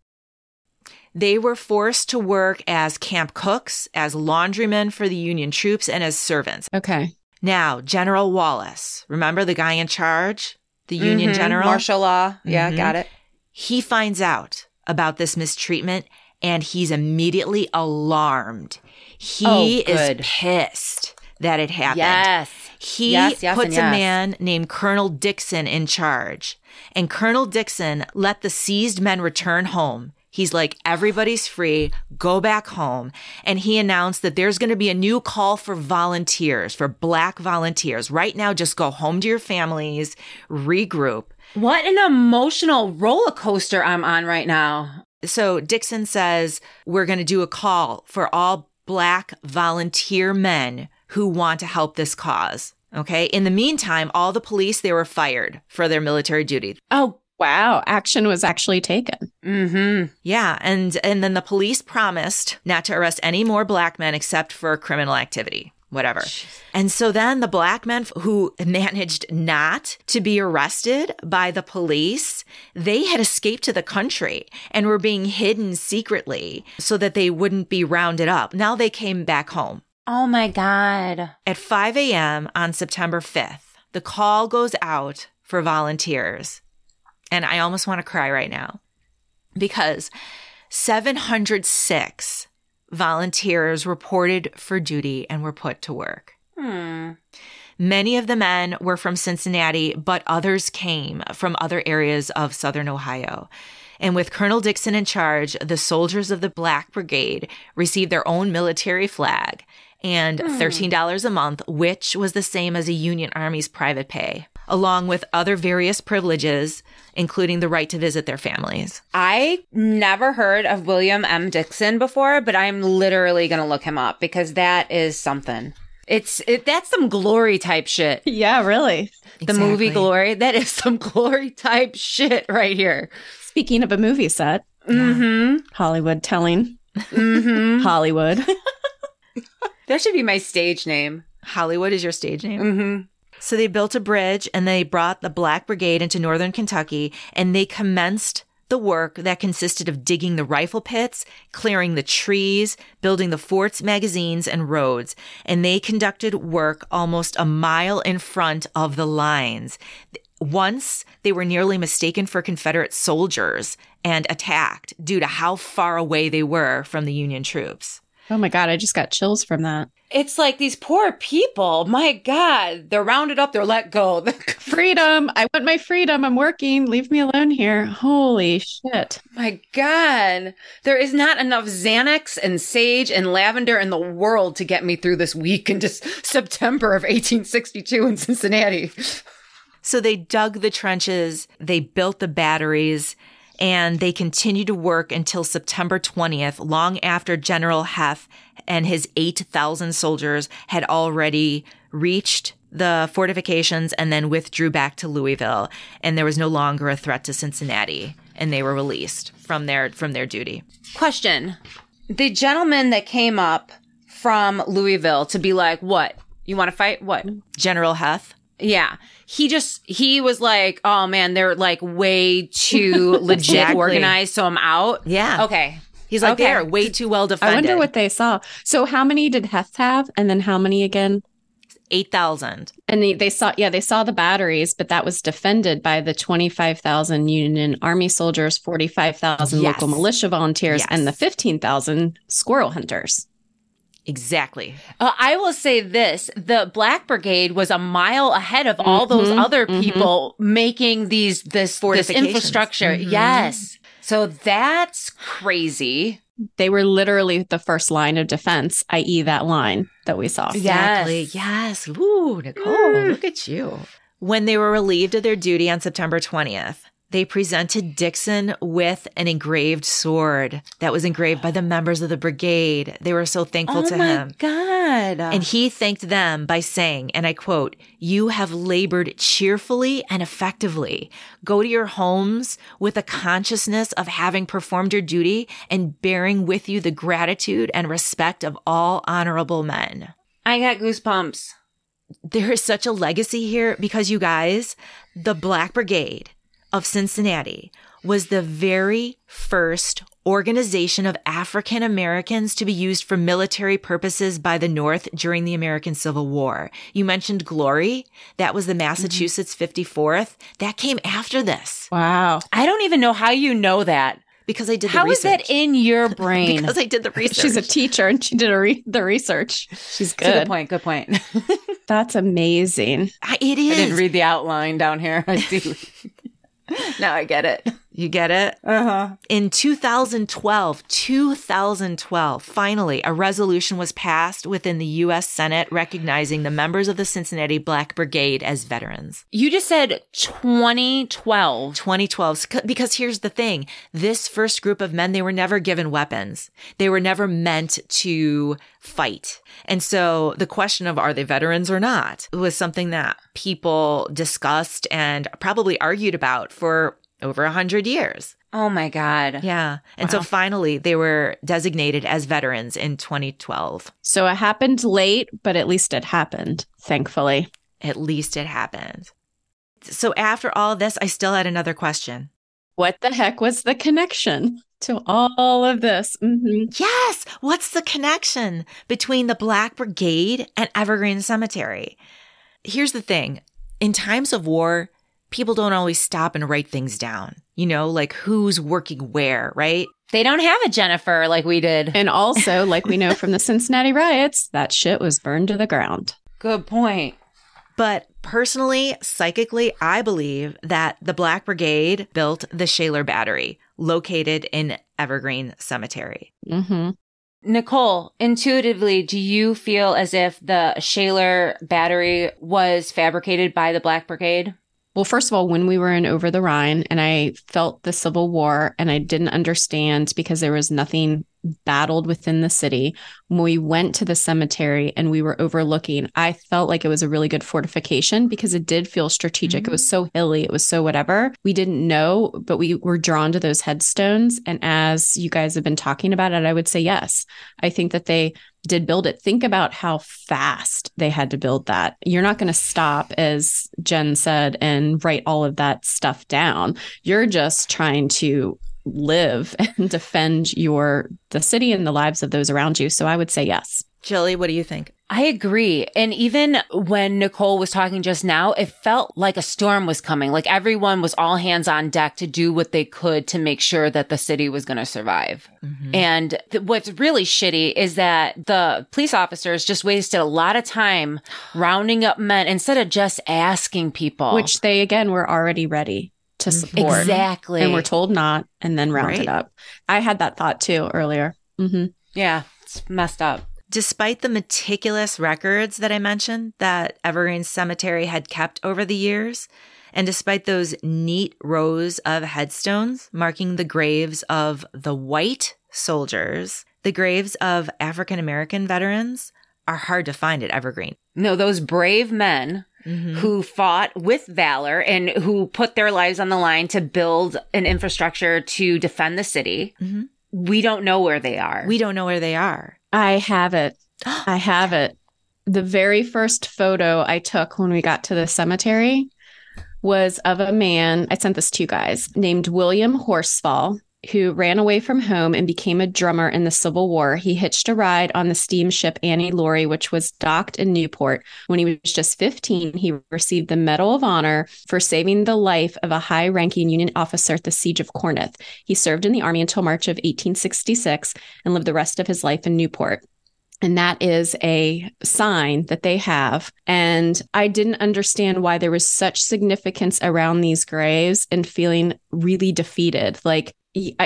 They were forced to work as camp cooks, as laundrymen for the Union troops, and as servants. Okay. Now, General Wallace, remember the guy in charge? The Union Mhm. general? Martial law. Yeah, Mhm. got it. He finds out about this mistreatment and he's immediately alarmed. He Oh, is pissed that it happened. Yes. He Yes, yes, puts and a man named Colonel Dixon in charge. And Colonel Dixon let the seized men return home. He's like, everybody's free, go back home. And he announced that there's going to be a new call for volunteers, for black volunteers. Right now, just go home to your families, regroup. What an emotional roller coaster I'm on right now. So Dixon says, we're going to do a call for all black volunteer men who want to help this cause. Okay. In the meantime, all the police, they were fired for their military duty. Oh, wow. Action was actually taken. Mm-hmm. Yeah. And, and then the police promised not to arrest any more black men except for criminal activity. Whatever. And so then the black men who managed not to be arrested by the police, they had escaped to the country and were being hidden secretly so that they wouldn't be rounded up. Now they came back home. Oh my God. At 5 a.m. on September 5th, the call goes out for volunteers. And I almost want to cry right now because 706 volunteers reported for duty and were put to work. Hmm. Many of the men were from Cincinnati, but others came from other areas of southern Ohio. And with Colonel Dixon in charge, the soldiers of the Black Brigade received their own military flag and $13 a month, which was the same as a Union Army's private pay, along with other various privileges, including the right to visit their families. I never heard of William M. Dixon before, but I'm literally going to look him up because that is something. It's it, that's some glory type shit. Yeah, really. The movie Glory, that is some glory type shit right here. Speaking of a movie set, Mm-hmm. Hollywood telling Mm-hmm. Hollywood. that should be my stage name. Hollywood is your stage name. Mm-hmm. So they built a bridge and they brought the Black Brigade into northern Kentucky and they commenced the work that consisted of digging the rifle pits, clearing the trees, building the forts, magazines, and roads. And they conducted work almost a mile in front of the lines. Once they were nearly mistaken for Confederate soldiers and attacked due to how far away they were from the Union troops. Oh my God, I just got chills from that. It's like these poor people. My God, they're rounded up, they're let go. Freedom. I want my freedom. I'm working. Leave me alone here. Holy shit. My God, there is not enough Xanax and sage and lavender in the world to get me through this week in just September of 1862 in Cincinnati. So they dug the trenches, they built the batteries, and they continued to work until September 20th, long after General Heth and his 8,000 soldiers had already reached the fortifications and then withdrew back to Louisville. And there was no longer a threat to Cincinnati, and they were released from their from their duty. Question: The gentleman that came up from Louisville to be like, "What? You want to fight? What?" General Heth. Yeah. He just, he was like, oh man, they're like way too legit Exactly. organized. So I'm out. Yeah. Okay. He's like, Okay. they're way too well defined. I wonder what they saw. So, how many did Heth have? And then how many again? 8,000. And they, they saw, yeah, they saw the batteries, but that was defended by the 25,000 Union Army soldiers, 45,000 Yes. local militia volunteers, Yes. and the 15,000 squirrel hunters. Exactly. Uh, I will say this: the Black Brigade was a mile ahead of all those Mhm, other mhm. people making these this this Fortifications. infrastructure. Mhm. Yes. So that's crazy. They were literally the first line of defense, i.e., that line that we saw. Exactly. Yes. Yes. Ooh, Nichole, look at you. When they were relieved of their duty on September 20th, they presented Dixon with an engraved sword that was engraved by the members of the brigade. They were so thankful to him. oh to my him. god! And he thanked them by saying, and I quote, You have labored cheerfully and effectively. Go to your homes with a consciousness of having performed your duty and bearing with you the gratitude and respect of all honorable men. I got goosebumps. There is such a legacy here because you guys, the Black Brigade of Cincinnati was the very first organization of African Americans to be used for military purposes by the North during the American Civil War. You mentioned Glory. That was the Massachusetts 54th. That came after this Wow. I don't even know how you know that. because I did the How is research. that in your brain? because I did the research. She's a teacher and she did a re- the research. She's That's a good. good point. Good point. That's amazing. I- it is. I didn't read the outline down here. I do. Now I get it. You get it? Uh huh. In 2012, 2012, finally, a resolution was passed within the U.S. Senate recognizing the members of the Cincinnati Black Brigade as veterans. You just said 2012. 2012, because here's the thing. This first group of men, they were never given weapons. They were never meant to fight. And so the question of are they veterans or not was something that people discussed and probably argued about for over a hundred years. Oh my God. Yeah. And so finally they were designated as veterans in 2012. So it happened late, but at least it happened, thankfully. At least it happened. So after all this, I still had another question. What the heck was the connection to all of this? hmm Yes. What's the connection between the Black Brigade and Evergreen Cemetery? Here's the thing in times of war, people don't always stop and write things down, you know, like who's working where, right? They don't have a Jennifer like we did. And also, like we know from the Cincinnati riots, that shit was burned to the ground. Good point. But personally, psychically, I believe that the Black Brigade built the Shaler Battery located in Evergreen Cemetery. hmm Nichole, intuitively, do you feel as if the Shaler battery was fabricated by the Black Brigade? Well, first of all, when we were in Over the Rhine and I felt the Civil War and I didn't understand because there was nothing battled within the city, when we went to the cemetery and we were overlooking, I felt like it was a really good fortification because it did feel strategic. It was mm-hmm. so hilly, it was so whatever. We didn't know, but we were drawn to those headstones. And as you guys have been talking about it, I would say yes. I think that they did build it. Think about how fast they had to build that. You're not going to stop, as Jen said, and write all of that stuff down. You're just trying to live and defend your the city and the lives of those around you. So I would say yes. Jilly, what do you think? I agree. And even when Nichole was talking just now, it felt like a storm was coming. Like everyone was all hands on deck to do what they could to make sure that the city was going to survive. Mm-hmm. And th- what's really shitty is that the police officers just wasted a lot of time rounding up men instead of just asking people. Which they, again, were already ready to support. exactly. And we're told not, and then rounded Right. up. I had that thought too earlier. hmm yeah, it's messed up. Despite the meticulous records that I mentioned that Evergreen Cemetery had kept over the years, and despite those neat rows of headstones marking the graves of the white soldiers, the graves of African American veterans are hard to find at Evergreen. No, those brave men Mhm. who fought with valor and who put their lives on the line to build an infrastructure to defend the city. Mhm. We don't know where they are. We don't know where they are. I have it. I have it. The very first photo I took when we got to the cemetery was of a man. I sent this to you guys named William Horsfall, who ran away from home and became a drummer in the Civil War. He hitched a ride on the steamship Annie Laurie, which was docked in Newport. When he was just 15, he received the Medal of Honor for saving the life of a high ranking Union officer at the Siege of Corinth. He served in the Army until March of 1866 and lived the rest of his life in Newport. And that is a sign that they have. And I didn't understand why there was such significance around these graves and feeling really defeated. Like,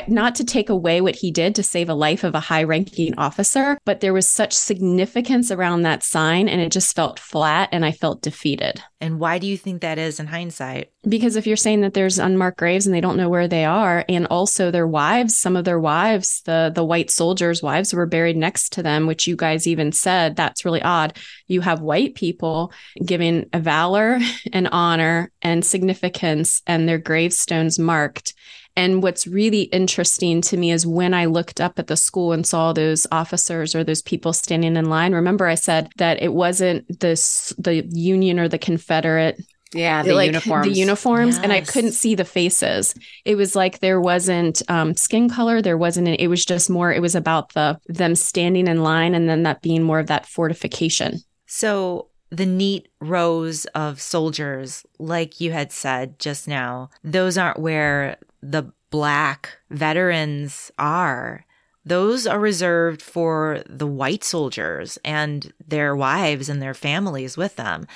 not to take away what he did to save a life of a high ranking officer, but there was such significance around that sign and it just felt flat and I felt defeated. And why do you think that is in hindsight? Because if you're saying that there's unmarked graves and they don't know where they are, and also their wives, some of their wives, the the white soldiers' wives were buried next to them, which you guys even said that's really odd. You have white people giving a valor and honor and significance and their gravestones marked. And what's really interesting to me is when I looked up at the school and saw those officers or those people standing in line. Remember, I said that it wasn't this the Union or the Confederate yeah, the like uniforms. the uniforms and i couldn't see the faces it was like there wasn't um, skin color there wasn't it was just more it was about the them standing in line and then that being more of that fortification So the neat rows of soldiers, like you had said just now, those aren't where the black veterans are. Those are reserved for the white soldiers and their wives and their families with them.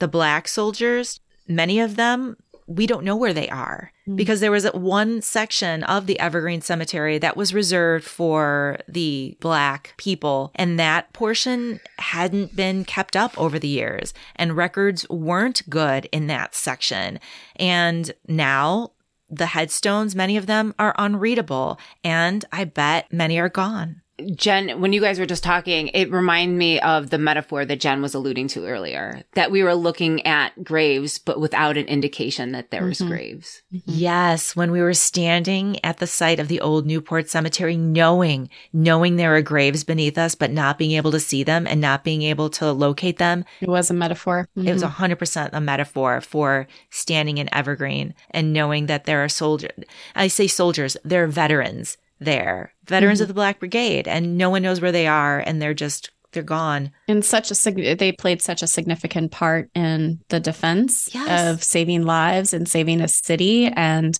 The black soldiers, many of them, we don't know where they are hmm. because there was one section of the Evergreen Cemetery that was reserved for the black people, and that portion hadn't been kept up over the years, and records weren't good in that section. And now the headstones, many of them are unreadable, and I bet many are gone. Jen, when you guys were just talking, it reminded me of the metaphor that Jen was alluding to earlier that we were looking at graves, but without an indication that there was mm-hmm. graves. Mm-hmm. Yes, when we were standing at the site of the old Newport Cemetery, knowing, knowing there are graves beneath us, but not being able to see them and not being able to locate them, it was a metaphor it was 100% a metaphor for standing in Evergreen and knowing that there are soldiers. I say soldiers, they're veterans there, veterans of mm-hmm. the Black Brigade, and no one knows where they are, and they're just, they're gone. and such a sig- they played such a significant part in the defense Yes. of saving lives and saving a city and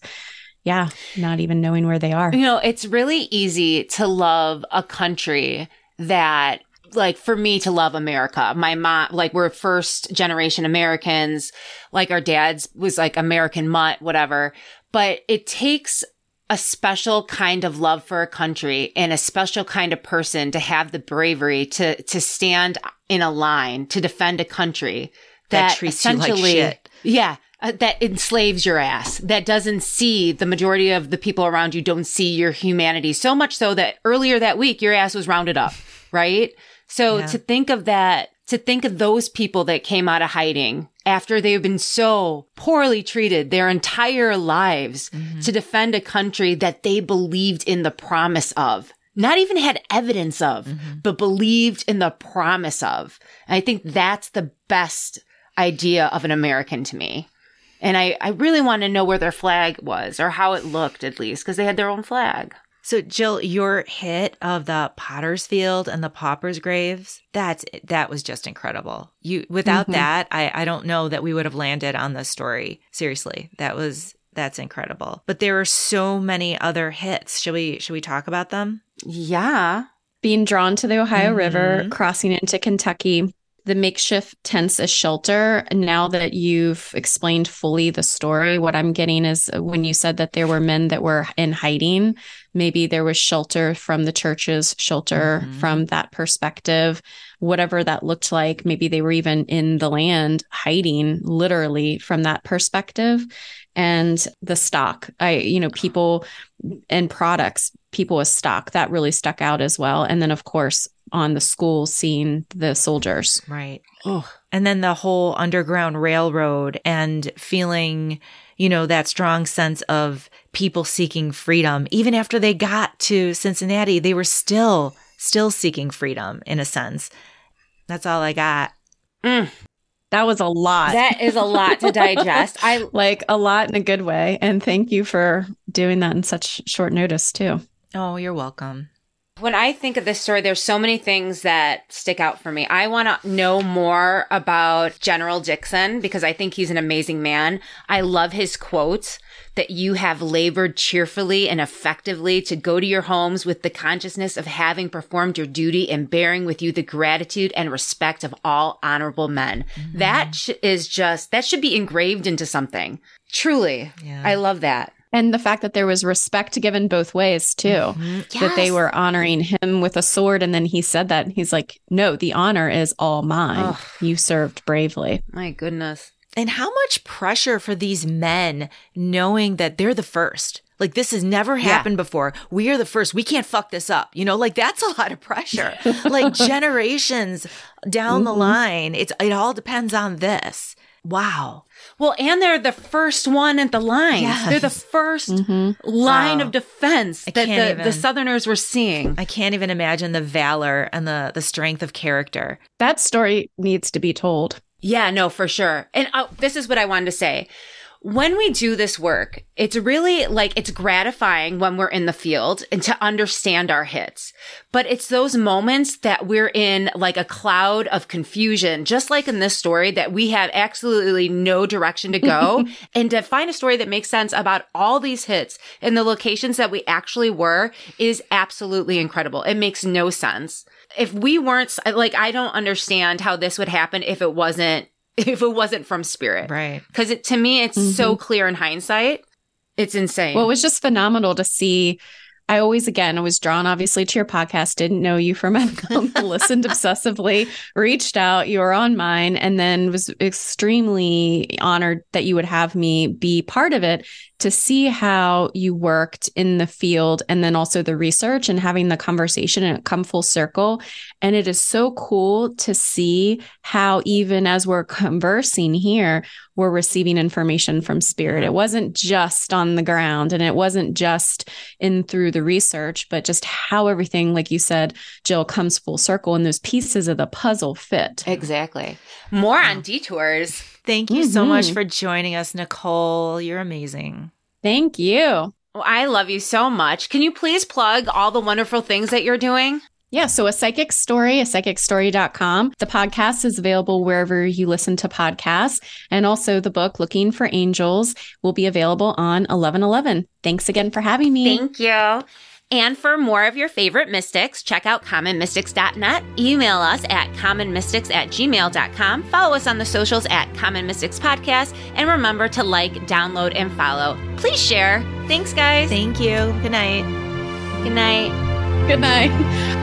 yeah not even knowing where they are You know, it's really easy to love a country that like for me to love America. My mom, like we're first generation Americans, like our dad's was like American mutt, whatever. But it takes a special kind of love for a country and a special kind of person to have the bravery to, to stand in a line to defend a country That that, treats you like essentially, shit. yeah, uh, that enslaves your ass, that doesn't see the majority of the people around you don't see your humanity. So much so that earlier that week, your ass was rounded up, right? So Yeah. to think of that, to think of those people that came out of hiding after they've been so poorly treated their entire lives mm-hmm. to defend a country that they believed in the promise of. Not even had evidence of, mm-hmm. but believed in the promise of. And I think that's the best idea of an American to me. And I, I really want to know where their flag was or how it looked at least because they had their own flag. So Jill, your hit of the Potter's Field and the Pauper's Graves, that's that was just incredible. You without Mhm. that, I I don't know that we would have landed on this story. Seriously. That was that's incredible. But there are so many other hits. Should we should we talk about them? Yeah. Being drawn to the Ohio River, Mhm. crossing into Kentucky, the makeshift tents as shelter. Now that you've explained fully the story, what I'm getting is when you said that there were men that were in hiding, maybe there was shelter from the churches, shelter Mhm. from that perspective, whatever that looked like. Maybe they were even in the land hiding literally from that perspective. And the stock, I, you know, people and products, people with stock, that really stuck out as well. And then, of course, on the school, seeing the soldiers. Right. And then the whole Underground Railroad and feeling, you know, that strong sense of people seeking freedom. Even after they got to Cincinnati, they were still, still seeking freedom in a sense. That's all I got. Mm. That was a lot. That is a lot to digest. I like a lot in a good way. And thank you for doing that in such short notice, too. Oh, you're welcome. When I think of this story, there's so many things that stick out for me. I want to know more about General Dixon because I think he's an amazing man. I love his quotes that you have labored cheerfully and effectively to go to your homes with the consciousness of having performed your duty and bearing with you the gratitude and respect of all honorable men. Mm-hmm. That sh- is just, that should be engraved into something. Truly. Yeah. I love that. And the fact that there was respect given both ways, too. Mhm. That they were honoring him with a sword. And then he said that. He's like, no, the honor is all mine. Ugh. You served bravely. My goodness. And how much pressure for these men knowing that they're the first? Like this has never happened before. We are the first. We can't fuck this up. You know, like that's a lot of pressure. like generations down the Mhm. line, it's it all depends on this. Wow. Well, and they're the first one at the line. Yes. They're the 1st Mhm. line Wow. of defense that the, even- the Southerners were seeing. I can't even imagine the valor and the the strength of character. That story needs to be told. Yeah, no, for sure. And uh, this is what I wanted to say. When we do this work, it's really like it's gratifying when we're in the field and to understand our hits. But it's those moments that we're in like a cloud of confusion, just like in this story that we have absolutely no direction to go and to find a story that makes sense about all these hits and the locations that we actually were is absolutely incredible. It makes no sense. If we weren't like, I don't understand how this would happen if it wasn't if it wasn't from spirit. Right. Because it to me, it's so mm-hmm. clear in hindsight. It's insane. Well, it was just phenomenal to see. I always, again, I was drawn obviously to your podcast, didn't know you from Edcom, listened obsessively, reached out, you were on mine, and then was extremely honored that you would have me be part of it to see how you worked in the field and then also the research and having the conversation and it come full circle. And it is so cool to see how, even as we're conversing here, we're receiving information from spirit. It wasn't just on the ground and it wasn't just in through the research, but just how everything, like you said, Jill, comes full circle and those pieces of the puzzle fit. exactly. More on detours. Thank you so much Mhm. for joining us, Nichole. You're amazing. Thank you. Well, I love you so much. Can you please plug all the wonderful things that you're doing? Yeah, so a psychic story, a psychicstory.com. The podcast is available wherever you listen to podcasts. And also the book, Looking for Angels, will be available on 1111. Thanks again for having me. Thank you. And for more of your favorite mystics, check out commonmystics.net. Email us at commonmystics at gmail.com. Follow us on the socials at Common Mystics Podcast. And remember to like, download, and follow. Please share. Thanks, guys. Thank you. Good night. Good night. Good night.